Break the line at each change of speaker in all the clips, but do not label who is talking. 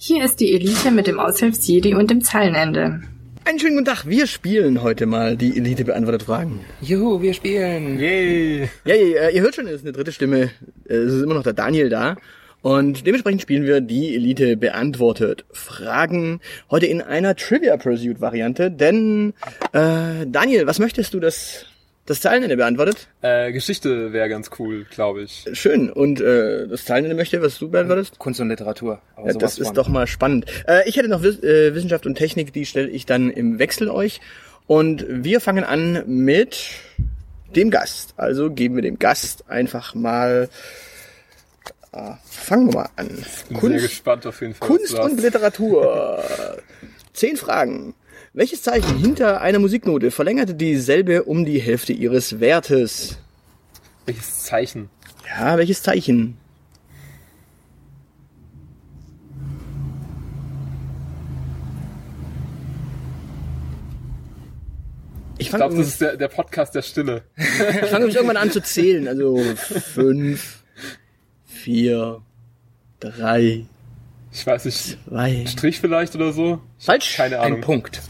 Hier ist die Elite mit dem Aushilfsjedi und dem Zeilenende.
Einen schönen guten Tag. Wir spielen heute mal die Elite beantwortet Fragen.
Juhu, wir spielen.
Yay!
Ja, ihr, ihr hört schon, es ist eine dritte Stimme. Es ist immer noch der Daniel da. Und dementsprechend spielen wir die Elite beantwortet Fragen. Heute in einer Trivia Pursuit Variante. Denn, äh, Daniel, was möchtest du, dass das Zeilenende beantwortet?
Äh, Geschichte wäre ganz cool, glaube ich.
Schön. Und äh, das Zeilenende möchte, was du beantwortest?
Kunst und Literatur. Aber
Ja,
sowas
das ist doch mal spannend. Äh, ich hätte noch Wiss äh, Wissenschaft und Technik, die stelle ich dann im Wechsel euch. Und wir fangen an mit dem Gast. Also geben wir dem Gast einfach mal. Äh, fangen wir mal an.
Bin sehr gespannt auf jeden Fall.
Kunst und Literatur. Zehn Fragen. Welches Zeichen hinter einer Musiknote verlängerte dieselbe um die Hälfte ihres Wertes?
Welches Zeichen?
Ja, welches Zeichen? Ich
Ich
fange
glaube, das ist der, der Podcast der Stille.
ich fang irgendwann an zu zählen. Also fünf, vier, drei,
Ich weiß nicht,
zwei.
Strich vielleicht oder so?
Falsch.
Keine
Ein
Ahnung.
Punkt.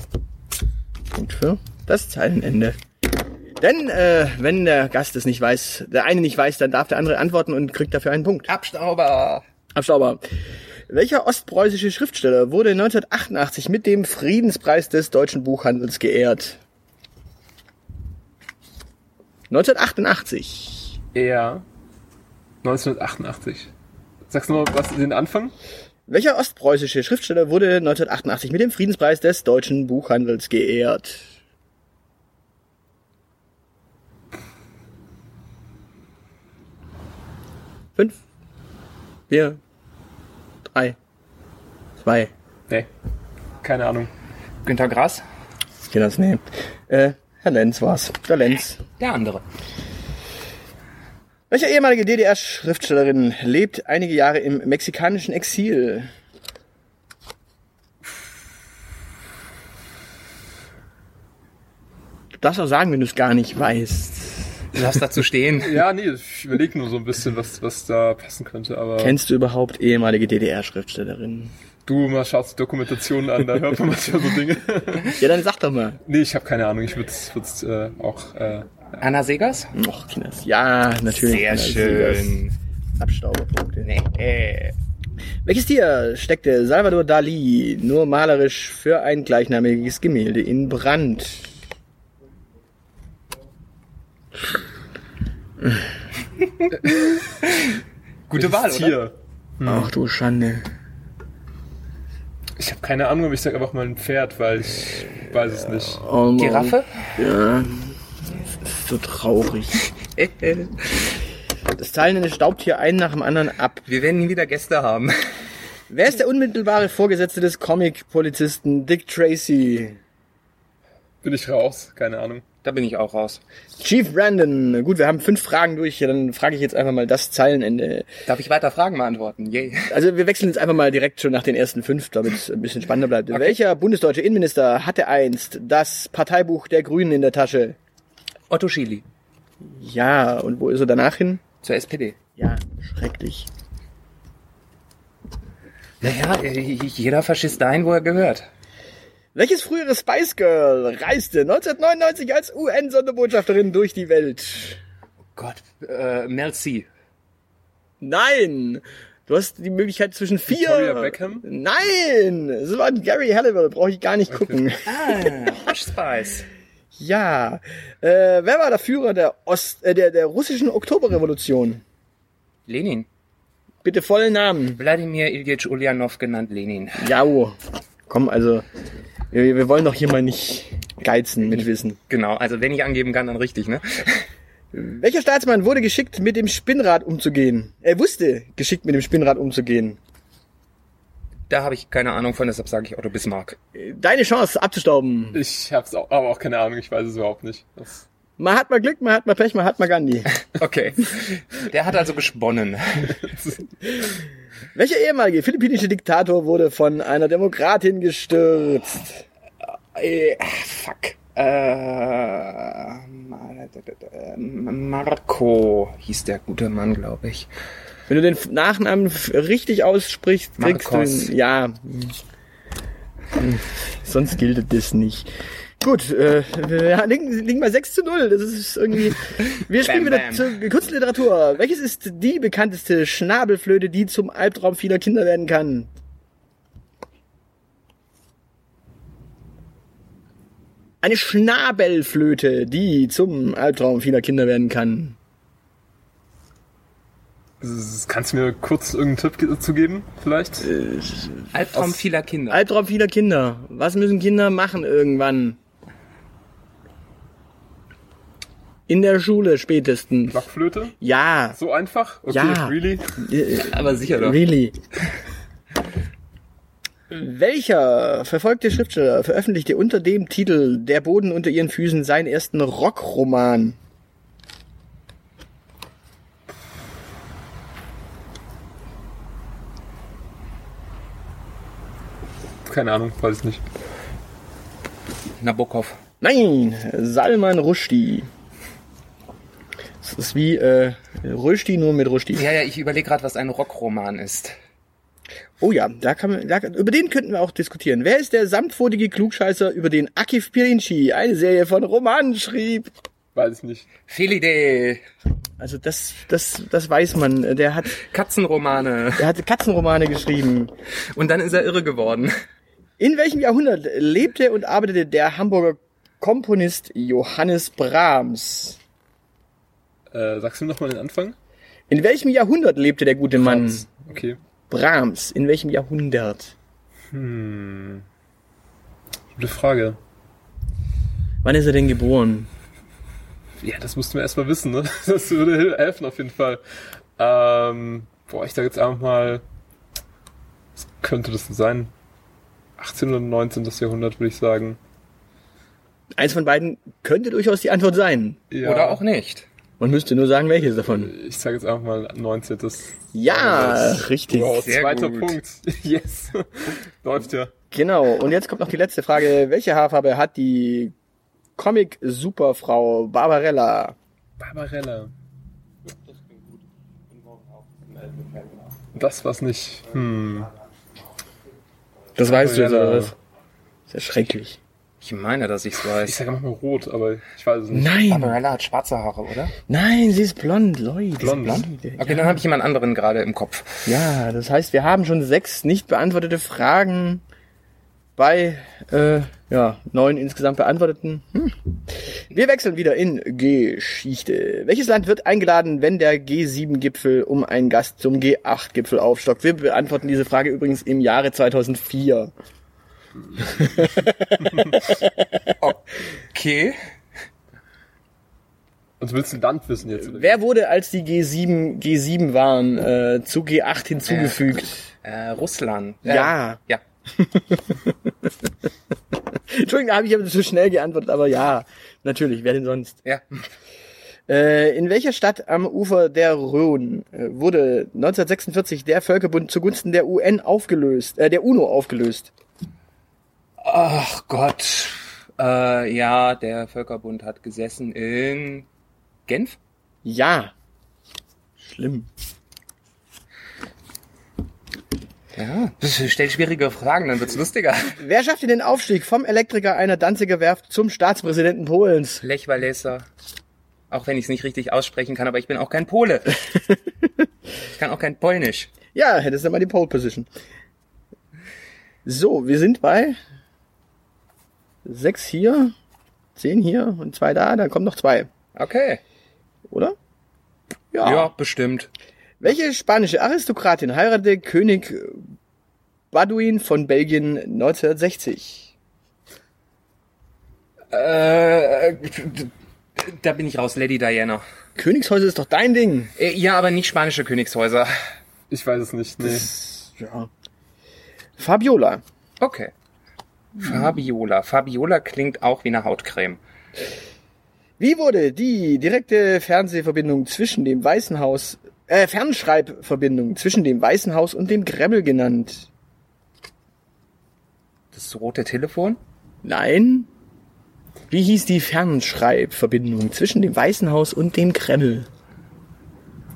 Punkt für das Zeilenende. Denn äh, wenn der Gast es nicht weiß, der eine nicht weiß, dann darf der andere antworten und kriegt dafür einen Punkt.
Abstauber.
Abstauber. Welcher ostpreußische Schriftsteller wurde 1988 mit dem Friedenspreis des deutschen Buchhandels geehrt? 1988.
Er 1988. Sagst du mal, was den Anfang?
Welcher ostpreußische Schriftsteller wurde 1988 mit dem Friedenspreis des deutschen Buchhandels geehrt? Fünf, vier, drei, zwei.
Nee. Keine Ahnung.
Günter Grass.
Geht das? Nee. Äh, Herr Lenz war's. Der Lenz.
Der andere.
Welche ehemalige DDR-Schriftstellerin lebt einige Jahre im mexikanischen Exil? Du darfst auch sagen, wenn du es gar nicht weißt.
Du darfst dazu stehen.
Ja, nee, ich überlege nur so ein bisschen, was, was da passen könnte, aber
Kennst du überhaupt ehemalige DDR-Schriftstellerinnen?
du mal schaust die Dokumentationen an, da hört man manchmal so Dinge.
Ja, dann sag doch mal.
nee, ich habe keine Ahnung, ich würde es äh, auch äh,
Anna Segers.
Och, Kinders. Ja, natürlich.
Sehr
Kinder,
schön.
Abstauberpunkte.
Nee. Äh.
Welches Tier steckte Salvador Dali nur malerisch für ein gleichnamiges Gemälde in Brand?
Gute Wahl, oder?
Tier.
Ach du Schande.
Ich habe keine Ahnung, aber ich sag einfach mal ein Pferd, weil ich weiß es nicht.
Oh, Mann.
Giraffe.
Ja, so traurig. Das zahlende staubt hier einen nach dem anderen ab.
Wir werden nie wieder Gäste haben.
Wer ist der unmittelbare Vorgesetzte des Comic-Polizisten Dick Tracy?
Bin ich raus? Keine Ahnung.
Da bin ich auch raus.
Chief Brandon. Gut, wir haben fünf Fragen durch. Dann frage ich jetzt einfach mal das Zeilenende.
Darf ich weiter Fragen beantworten? Yay.
Also wir wechseln jetzt einfach mal direkt schon nach den ersten fünf, damit es ein bisschen spannender bleibt. Welcher bundesdeutsche Innenminister hatte einst das Parteibuch der Grünen in der Tasche?
Otto Schily.
Ja, und wo ist er danach hin?
Zur SPD.
Ja, schrecklich.
Naja, jeder Faschist dahin, wo er gehört.
Welches frühere Spice Girl reiste 1999 als UN-Sonderbotschafterin durch die Welt?
Gott, äh, Mel C.
Nein! Du hast die Möglichkeit zwischen vier.
Victoria Beckham?
Nein! Es war ein Gary Halliwell, brauche ich gar nicht gucken.
Ah, Hush Spice.
Ja. Äh, wer war der Führer der Ost, äh, der, der russischen Oktoberrevolution?
Lenin.
Bitte vollen Namen.
Wladimir Ilyich Ulyanov genannt Lenin.
Ja, oh. komm, also wir, wir wollen doch hier mal nicht geizen mit Wissen.
Genau, also wenn ich angeben kann, dann richtig, ne?
Welcher Staatsmann wurde geschickt, mit dem Spinnrad umzugehen? Er wusste, geschickt mit dem Spinnrad umzugehen.
Da habe ich keine Ahnung von, deshalb sage ich Otto Bismarck.
Deine Chance abzustauben.
Ich hab's auch, aber auch keine Ahnung, ich weiß es überhaupt nicht. Das,
Man hat mal Glück, man hat mal Pech, man hat mal Gandhi.
Okay. Der hat also gesponnen.
Welcher ehemalige philippinische Diktator wurde von einer Demokratin gestürzt?
Äh, fuck. Äh, Marco hieß der gute Mann, glaube ich.
Wenn du den Nachnamen richtig aussprichst, kriegst
Marcos.
du ihn. Ja. Hm. Sonst gilt das nicht. Gut, äh, wir liegen, liegen bei 6 zu 0. Das ist irgendwie. Wir spielen
Bam,
wieder zur Kunstliteratur. Welches ist die bekannteste Schnabelflöte, die zum Albtraum vieler Kinder werden kann? Eine Schnabelflöte, die zum Albtraum vieler Kinder werden kann.
Kannst du mir kurz irgendeinen Tipp dazu geben, vielleicht?
Albtraum vieler Kinder.
Albtraum vieler Kinder. Was müssen Kinder machen irgendwann? In der Schule spätestens.
Blockflöte?
Ja.
So einfach? Okay,
Ja.
really?
Äh,
Aber sicher doch.
Really. Welcher verfolgte Schriftsteller veröffentlichte unter dem Titel Der Boden unter ihren Füßen seinen ersten Rockroman?
Keine Ahnung, weiß ich nicht.
Nabokov.
Nein, Salman Rushdie. Das ist wie äh, Rushdie nur mit Rushdie.
Ja, ja, ich überlege gerade, was ein Rockroman ist.
Oh ja, da kann man, da, über den könnten wir auch diskutieren. Wer ist der samtpfotige Klugscheißer, über den Akif Pirinci eine Serie von Romanen schrieb?
Weiß ich nicht.
Felide.
Also das, das, das weiß man. Der hat,
Katzenromane.
der hat Katzenromane geschrieben.
Und dann ist er irre geworden.
In welchem Jahrhundert lebte und arbeitete der Hamburger Komponist Johannes Brahms?
Äh, sagst du noch mal den Anfang?
In welchem Jahrhundert lebte der gute Mann?
Brahms. Okay.
Brahms. In welchem Jahrhundert?
Hm. Gute Frage.
Wann ist er denn geboren?
Ja, das mussten wir erstmal wissen, ne? Das würde hel- helfen auf jeden Fall. Ähm, boah, ich sag jetzt einfach mal, was könnte das denn sein? 18. oder 19. Jahrhundert, würde ich sagen.
Eins von beiden könnte durchaus die Antwort sein.
Ja,
Oder auch nicht.
Man müsste nur sagen, welches davon.
Ich sage jetzt einfach mal 19.
Ja, richtig.
Wow,
Sehr
zweiter
gut.
Punkt. Yes. Läuft ja.
Genau. Und jetzt kommt noch die letzte Frage. Welche Haarfarbe hat die Comic-Superfrau Barbarella?
Barbarella. Das war's nicht. Hm.
Das weißt du jetzt, oder was? Ist ja schrecklich.
Ich meine, dass ich's
Ich
weiß.
sage manchmal rot, aber ich weiß es nicht.
Nein,
Barbarella hat schwarze Haare, oder?
nein, sie ist blond, Leute.
Blond.
Leute.
Okay, dann habe ich jemand anderen gerade im Kopf.
Ja, das heißt, wir haben schon sechs nicht beantwortete Fragen bei äh, ja, neun insgesamt beantworteten. Hm. Wir wechseln wieder in Geschichte. Welches Land wird eingeladen, wenn der G7-Gipfel um einen Gast zum G8-Gipfel aufstockt? Wir beantworten diese Frage übrigens im Jahre 2004.
Okay.
Und du willst ein Land wissen jetzt. oder?
Wer wurde, als die G7 G7 waren, äh, zu G8 hinzugefügt?
Äh, Russland. Äh,
Ja.
Ja.
Entschuldigung, habe ich aber zu schnell geantwortet, aber ja, natürlich, wer denn sonst?
Ja.
Äh, in welcher Stadt am Ufer der Rhön äh, wurde 1946 der Völkerbund zugunsten der UN aufgelöst, äh, der UNO aufgelöst?
Ach Gott. Äh, ja, der Völkerbund hat gesessen in Genf.
Ja. Schlimm.
Ja. Stell schwierige Fragen, dann wird's lustiger.
Wer schaffte den Aufstieg vom Elektriker einer Danziger Werft zum Staatspräsidenten Polens?
Lech Walesa. Auch wenn ich es nicht richtig aussprechen kann, aber ich bin auch kein Pole. ich kann auch kein Polnisch.
Ja, hättest du mal die Pole Position. So, wir sind bei sechs hier, zehn hier und zwei da, dann kommen noch zwei,
Okay.
oder?
Ja, bestimmt.
Welche spanische Aristokratin heiratete König Baduin von Belgien 1960?
Äh, da bin ich raus, Lady Diana.
Königshäuser ist doch dein Ding.
Äh, ja, aber nicht spanische Königshäuser.
Ich weiß es nicht. Nee.
Ja. Fabiola.
Okay. Fabiola. Fabiola klingt auch wie eine Hautcreme.
Wie wurde die direkte Fernsehverbindung zwischen dem Weißen Haus, äh, Fernschreibverbindung zwischen dem Weißen Haus und dem Kreml genannt?
Das rote Telefon?
Nein. Wie hieß die Fernschreibverbindung zwischen dem Weißen Haus und dem Kreml?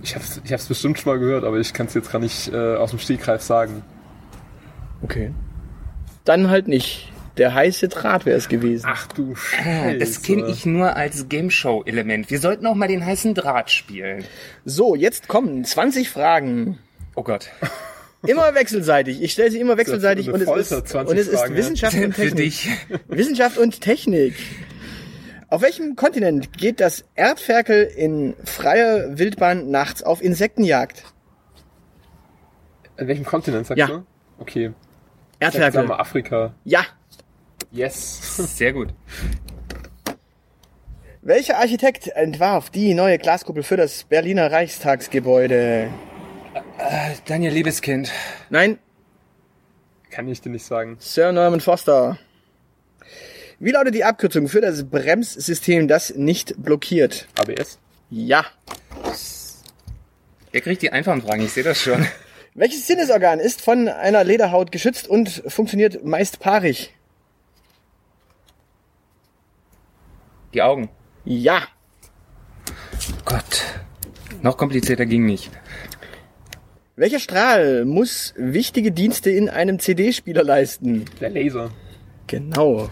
Ich hab's, ich hab's bestimmt schon mal gehört, aber ich kann es jetzt gar nicht äh, aus dem Stegreif sagen.
Okay. Dann halt nicht. Der heiße Draht wäre es gewesen.
Ach du
Ah,
Scheiße.
das kenne ich nur als Gameshow-Element. Wir sollten auch mal den heißen Draht spielen.
So, jetzt kommen 20 Fragen.
Oh Gott.
Immer wechselseitig. Ich stelle sie immer wechselseitig und es ist,
20
und es ist. Wissenschaft und Technik. Wissenschaft und Technik. Auf welchem Kontinent geht das Erdferkel in freier Wildbahn nachts auf Insektenjagd?
In welchem Kontinent sagst
Ja.
du? Okay. Sag, sag mal
Erdferkel.
Afrika.
Ja.
Yes.
Sehr gut.
Welcher Architekt entwarf die neue Glaskuppel für das Berliner Reichstagsgebäude?
Daniel Liebeskind.
Nein,
Kann ich dir nicht sagen.
Sir Norman Foster. Wie lautet die Abkürzung für das Bremssystem, das nicht blockiert?
ABS?
Ja.
Der kriegt die einfachen Fragen, ich sehe das schon.
Welches Sinnesorgan ist von einer Lederhaut geschützt und funktioniert meist paarig?
Die Augen.
Ja.
Gott. Noch komplizierter ging nicht.
Welcher Strahl muss wichtige Dienste in einem CD-Spieler leisten?
Der Laser.
Genau.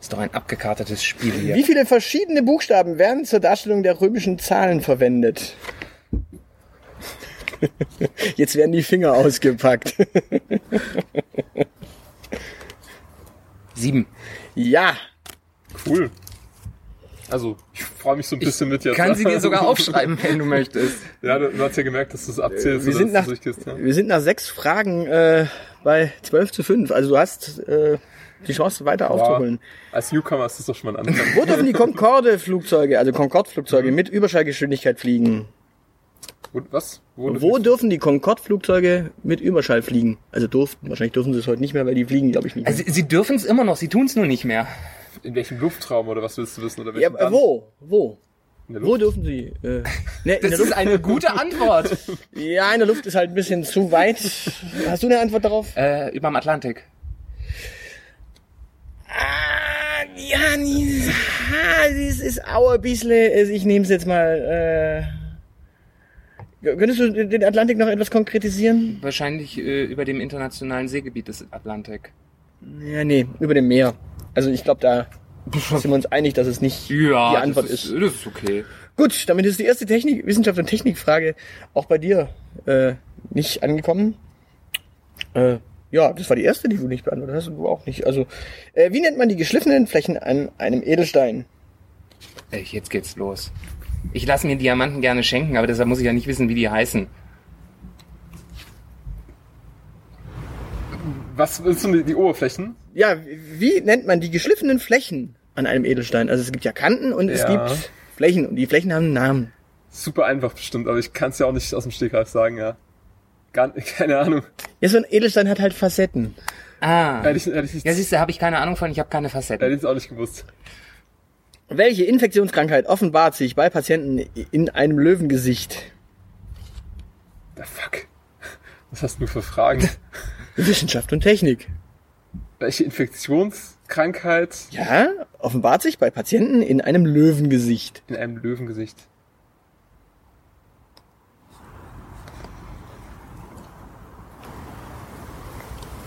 Ist doch ein abgekartetes Spiel hier.
Wie viele verschiedene Buchstaben werden zur Darstellung der römischen Zahlen verwendet? Jetzt werden die Finger ausgepackt.
Sieben.
Ja.
Cool. Also, ich freue mich so ein bisschen mit jetzt.
Kann sie dir sogar aufschreiben, wenn du möchtest.
Ja, du, du hast ja gemerkt, dass du es abzählst.
Wir sind, nach,
ja.
wir sind nach sechs Fragen äh, bei 12 zu 5. Also du hast äh, die Chance weiter aufzuholen.
Als Newcomer ist das doch schon mal ein Anfang.
Wo dürfen die Concorde-Flugzeuge, also Concorde-Flugzeuge mit Überschallgeschwindigkeit fliegen?
Wo, was? Wo,
Wo dürfen die Concorde-Flugzeuge mit Überschall fliegen? Also durften, wahrscheinlich dürfen sie es heute nicht mehr, weil die fliegen, glaube ich, nicht mehr.
Also, sie dürfen es immer noch, sie tun es nur nicht mehr.
in welchem Luftraum oder was willst du wissen? Oder
ja,
Land?
wo? Wo?
In der
Wo dürfen sie? Äh, ne, in
Das
der
ist
Luft,
eine gute Antwort.
ja, in der Luft ist halt ein bisschen zu weit. Hast du eine Antwort darauf?
äh, überm Atlantik.
Ah, ja, nie- ah, das ist auch ein bisschen, also ich nehme es jetzt mal, äh, könntest du den Atlantik noch etwas konkretisieren?
Wahrscheinlich äh, über dem internationalen Seegebiet des Atlantik.
Ja, nee, über dem Meer. Also ich glaube, da sind wir uns einig, dass es nicht die Antwort
das
ist.
ist, das ist okay.
Gut, damit ist die erste Technik, Wissenschaft und Technikfrage auch bei dir äh, nicht angekommen. Äh, ja, das war die erste, die du nicht beantwortet hast und du auch nicht. Also, äh, wie nennt man die geschliffenen Flächen an einem Edelstein?
Ey, jetzt geht's los. Ich lasse mir Diamanten gerne schenken, aber deshalb muss ich ja nicht wissen, wie die heißen.
Was willst du, die, Oberflächen?
Ja, wie nennt man die geschliffenen Flächen an einem Edelstein? Also es gibt ja Kanten und es
Ja.
gibt Flächen und die Flächen haben einen Namen.
Super einfach bestimmt, aber ich kann es ja auch nicht aus dem Stegreif sagen, ja. Gar, keine Ahnung.
Ja, so ein Edelstein hat halt Facetten.
Ah.
Hätte ich, hätte ich, nicht,
Ja, siehst du, habe ich keine Ahnung von, ich habe keine
hätte
Facetten.
ich es auch nicht gewusst.
Welche Infektionskrankheit offenbart sich bei Patienten in einem Löwengesicht?
The fuck? Was hast du für Fragen?
Wissenschaft und Technik.
Welche Infektionskrankheit
Ja, offenbart sich bei Patienten in einem Löwengesicht.
in einem Löwengesicht?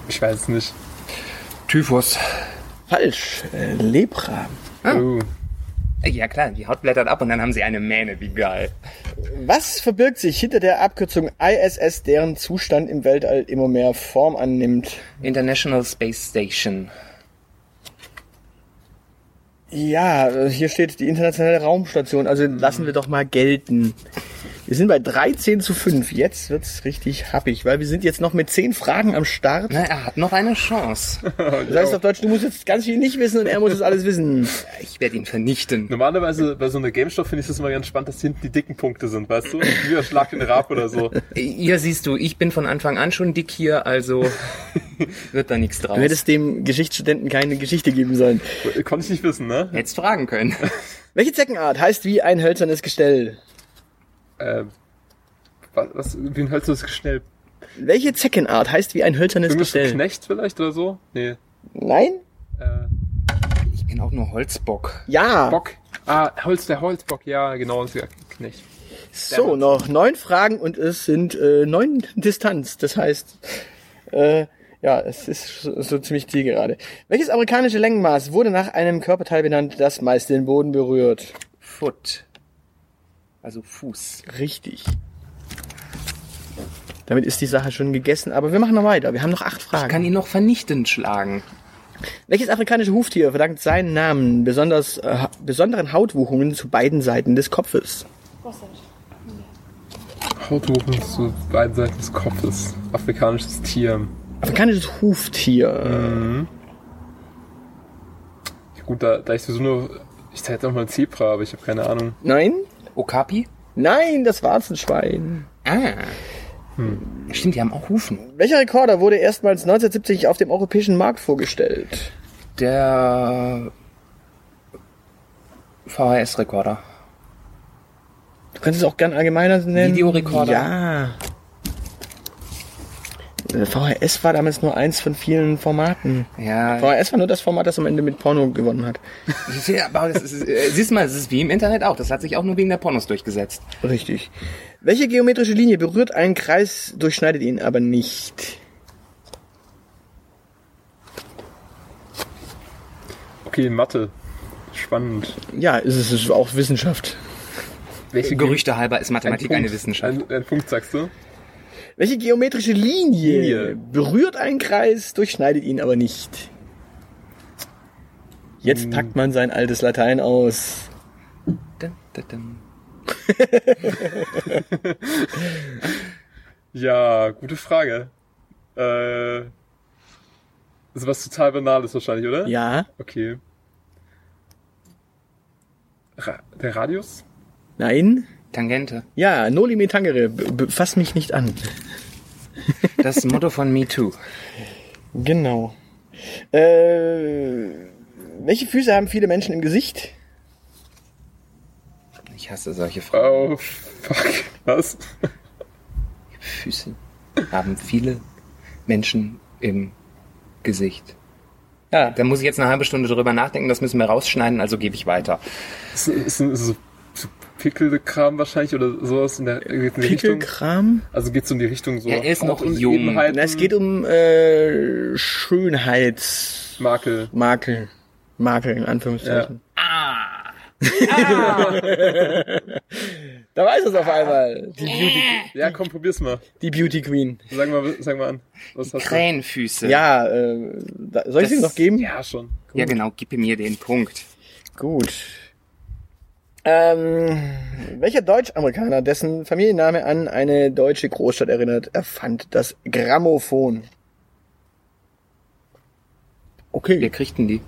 Ich weiß es nicht.
Typhus.
Falsch. Äh, Lepra.
Oh.
Ja klar, die Haut blättert ab und dann haben sie eine Mähne, wie geil.
Was verbirgt sich hinter der Abkürzung ISS, deren Zustand im Weltall immer mehr Form annimmt?
International Space Station.
Ja, äh, hier steht die internationale Raumstation, also lassen wir doch mal gelten. Wir sind bei 13 zu 5. Jetzt wird's richtig happig, weil wir sind jetzt noch mit 10 Fragen am Start.
Na, er hat noch eine Chance.
Das heißt auf Deutsch, du musst jetzt ganz viel nicht wissen und er muss es alles wissen.
Ich werde ihn vernichten.
Normalerweise bei so einer GameStop finde ich das immer ganz spannend, dass hinten die dicken Punkte sind, weißt du? Wie Schlag den Rab oder so.
Hier siehst du, ich bin von Anfang an schon dick hier, also wird da nichts draus.
Du hättest dem Geschichtsstudenten keine Geschichte geben sollen.
Konnte ich nicht wissen, ne?
Hättest fragen können.
Welche Zeckenart heißt wie ein hölzernes Gestell?
Äh, was, was, wie ein hölzernes Schnell.
Welche Zeckenart heißt wie ein hölzernes
Irgendwas
Gestell?
Knecht vielleicht oder so? Nee.
Nein?
Äh,
Ich bin auch nur Holzbock.
Ja.
Bock. Ah, Holz, der Holzbock, ja, genau, das ist ja Knecht.
So, noch neun Fragen und es sind äh, neun Distanz. Das heißt, äh, ja, es ist so, so ziemlich zielgerade. Welches amerikanische Längenmaß wurde nach einem Körperteil benannt, das meist den Boden berührt?
Foot. Also Fuß.
Richtig. Damit ist die Sache schon gegessen, aber wir machen noch weiter. Wir haben noch acht Fragen.
Ich kann ihn noch vernichtend schlagen.
Welches afrikanische Huftier verdankt seinen Namen besonders äh, besonderen Hautwuchungen zu beiden Seiten des Kopfes?
Hautwuchen zu beiden Seiten des Kopfes. Afrikanisches Tier.
Afrikanisches Huftier.
Ja, Gut, da, da ich sowieso nur. Ich sag jetzt auch mal Zebra, aber ich habe keine Ahnung.
Nein?
Okapi?
Nein, das Warzenschwein.
Ah. Stimmt, die haben auch Hufen.
Welcher Rekorder wurde erstmals 1970 auf dem europäischen Markt vorgestellt?
Der VHS-Rekorder.
Du kannst es auch gern allgemeiner nennen.
Videorekorder.
Ja. VHS war damals nur eins von vielen Formaten.
Ja,
VHS war nur das Format, das am Ende mit Porno gewonnen hat.
ja aber das ist, äh, siehst mal, es ist wie im Internet auch. Das hat sich auch nur wegen der Pornos durchgesetzt.
Richtig. Welche geometrische Linie berührt einen Kreis, durchschneidet ihn aber nicht?
Okay, Mathe. Spannend.
Ja, es ist, auch Wissenschaft.
Welche
Gerüchte halber ist Mathematik
Punkt.
eine Wissenschaft.
Ein, ein Punkt, sagst du?
Welche geometrische Linie,
Linie.
berührt einen Kreis, durchschneidet ihn aber nicht? Jetzt packt man sein altes Latein aus.
Ja, gute Frage. Äh, ist was total Banales wahrscheinlich, oder?
Ja,
Okay. Ra der Radius?
nein,
Tangente.
ja, noli me tangere, fass mich nicht an.
Das Motto von Me Too.
Genau. Äh, welche Füße haben viele Menschen im Gesicht?
Ich hasse solche Fragen.
Oh, fuck. Was?
Füße haben viele Menschen im Gesicht.
Ja,
Da muss ich jetzt eine halbe Stunde drüber nachdenken, das müssen wir rausschneiden, also gebe ich weiter.
Ist, ist, ist Pickelkram wahrscheinlich oder sowas in der, geht in die Richtung?
Pickelkram?
Also geht's um die Richtung so.
Er ist noch jung.
Na, es geht um äh, Schönheitsmakel.
Makel.
Makel in Anführungszeichen. Da weiß es auf einmal. Die Beauty,
Ja, komm, probier's mal.
die Beauty Queen.
Sag mal, sag mal an. Was hast
Krähenfüße.
Ja, äh, da, soll ich
Das-
sie noch geben?
du? Ja, schon.
ja, genau, gib mir den Punkt.
Gut. Ähm, welcher Deutsch-Amerikaner, dessen Familienname an eine deutsche Großstadt erinnert, erfand das Grammophon? Okay.
Wer kriegt denn die?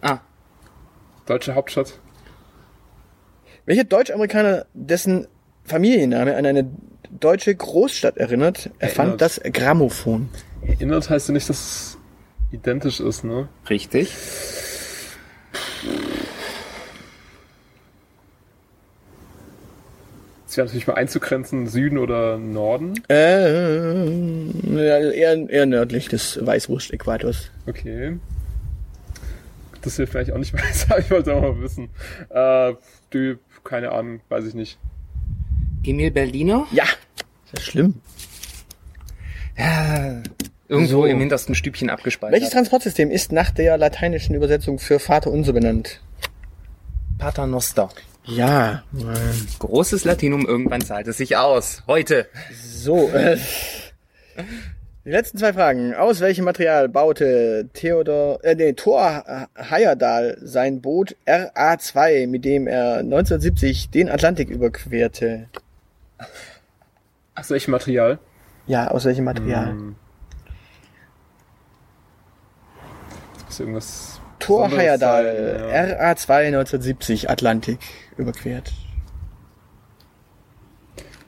Ah,
Deutsche Hauptstadt.
Welcher Deutsch-Amerikaner, dessen Familienname an eine deutsche Großstadt erinnert, erfand
Erinnert.
das Grammophon?
Erinnert heißt ja nicht, dass es identisch ist, ne?
richtig.
Es wäre natürlich mal einzugrenzen, Süden oder Norden.
Äh, ja, eher, eher nördlich des Weißwurst-Äquators.
Okay. Das hilft vielleicht auch nicht weiter, ich wollte auch mal wissen. Äh, du, keine Ahnung, weiß ich nicht.
Emil Berliner?
Ja, ist das schlimm.
Ja, irgendwo
So.
im hintersten Stübchen abgespeichert.
Welches Transportsystem ist nach der lateinischen Übersetzung für Vater unser benannt?
Paternoster.
Ja,
Großes Latinum, irgendwann zahlt es sich aus. Heute.
so. Äh, die letzten zwei Fragen. Aus welchem Material baute Theodor, äh, nee, Thor Heyerdahl sein Boot RA2, mit dem er 1970 den Atlantik überquerte?
Aus welchem Material?
Ja, aus welchem Material?
Hm. Das muss irgendwas.
Thor Heyerdahl,
ja.
RA2 1970, Atlantik überquert.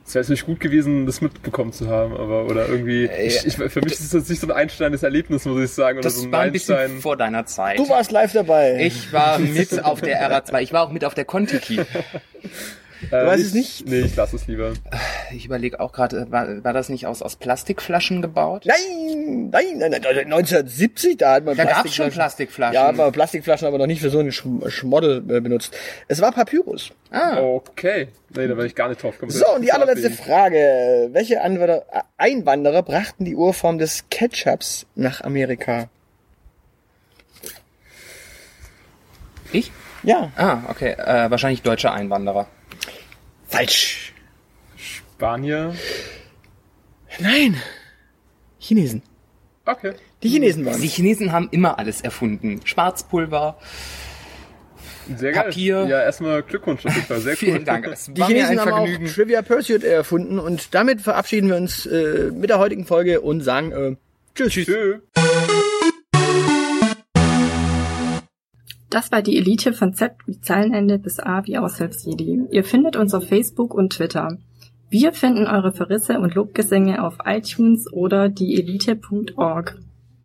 Es wäre natürlich gut gewesen, das mitbekommen zu haben, aber oder irgendwie.
Äh,
ich, ich, für mich ist das nicht so ein einsteigendes Erlebnis, muss ich sagen, oder
Das
so ein
war ein bisschen
Meilenstein.
vor deiner Zeit.
Du warst live dabei.
Ich war mit auf der RA2. Ich war auch mit auf der Kontiki.
Du
Äh,
weißt es nicht?
Nee, ich lasse es lieber.
Ich überlege auch gerade, war, war das nicht aus, aus Plastikflaschen gebaut?
Nein, nein, nein, nein, 1970, da hat man
Da gab's schon Plastikflaschen.
Ja, aber Plastikflaschen aber noch nicht für so einen Schm Schmoddel äh, benutzt. Es war Papyrus.
Ah,
Okay. Nee, da bin ich gar nicht drauf gekommen.
So, und die allerletzte Frage. Welche Anwanderer, äh, Einwanderer brachten die Urform des Ketchups nach Amerika?
ich?
Ja,
Ah, okay. Äh, wahrscheinlich deutsche Einwanderer.
Falsch.
Spanier.
Nein. Chinesen.
Okay.
Die Chinesen waren
Die Chinesen haben immer alles erfunden. Schwarzpulver.
Sehr geil.
Papier.
Ja, erstmal Glückwunsch auf jeden Fall. Sehr cool.
Vielen Dank. Es
Die Chinesen haben
Vergnügen.
auch Trivia Pursuit erfunden und damit verabschieden wir uns äh, mit der heutigen Folge und sagen äh, Tschüss.
Tschö.
Das war die Elite von Z wie Zeilenende bis A wie Aushilfsjedi. Ihr findet uns auf Facebook und Twitter. Wir finden eure Verrisse und Lobgesänge auf iTunes oder dieelite.org.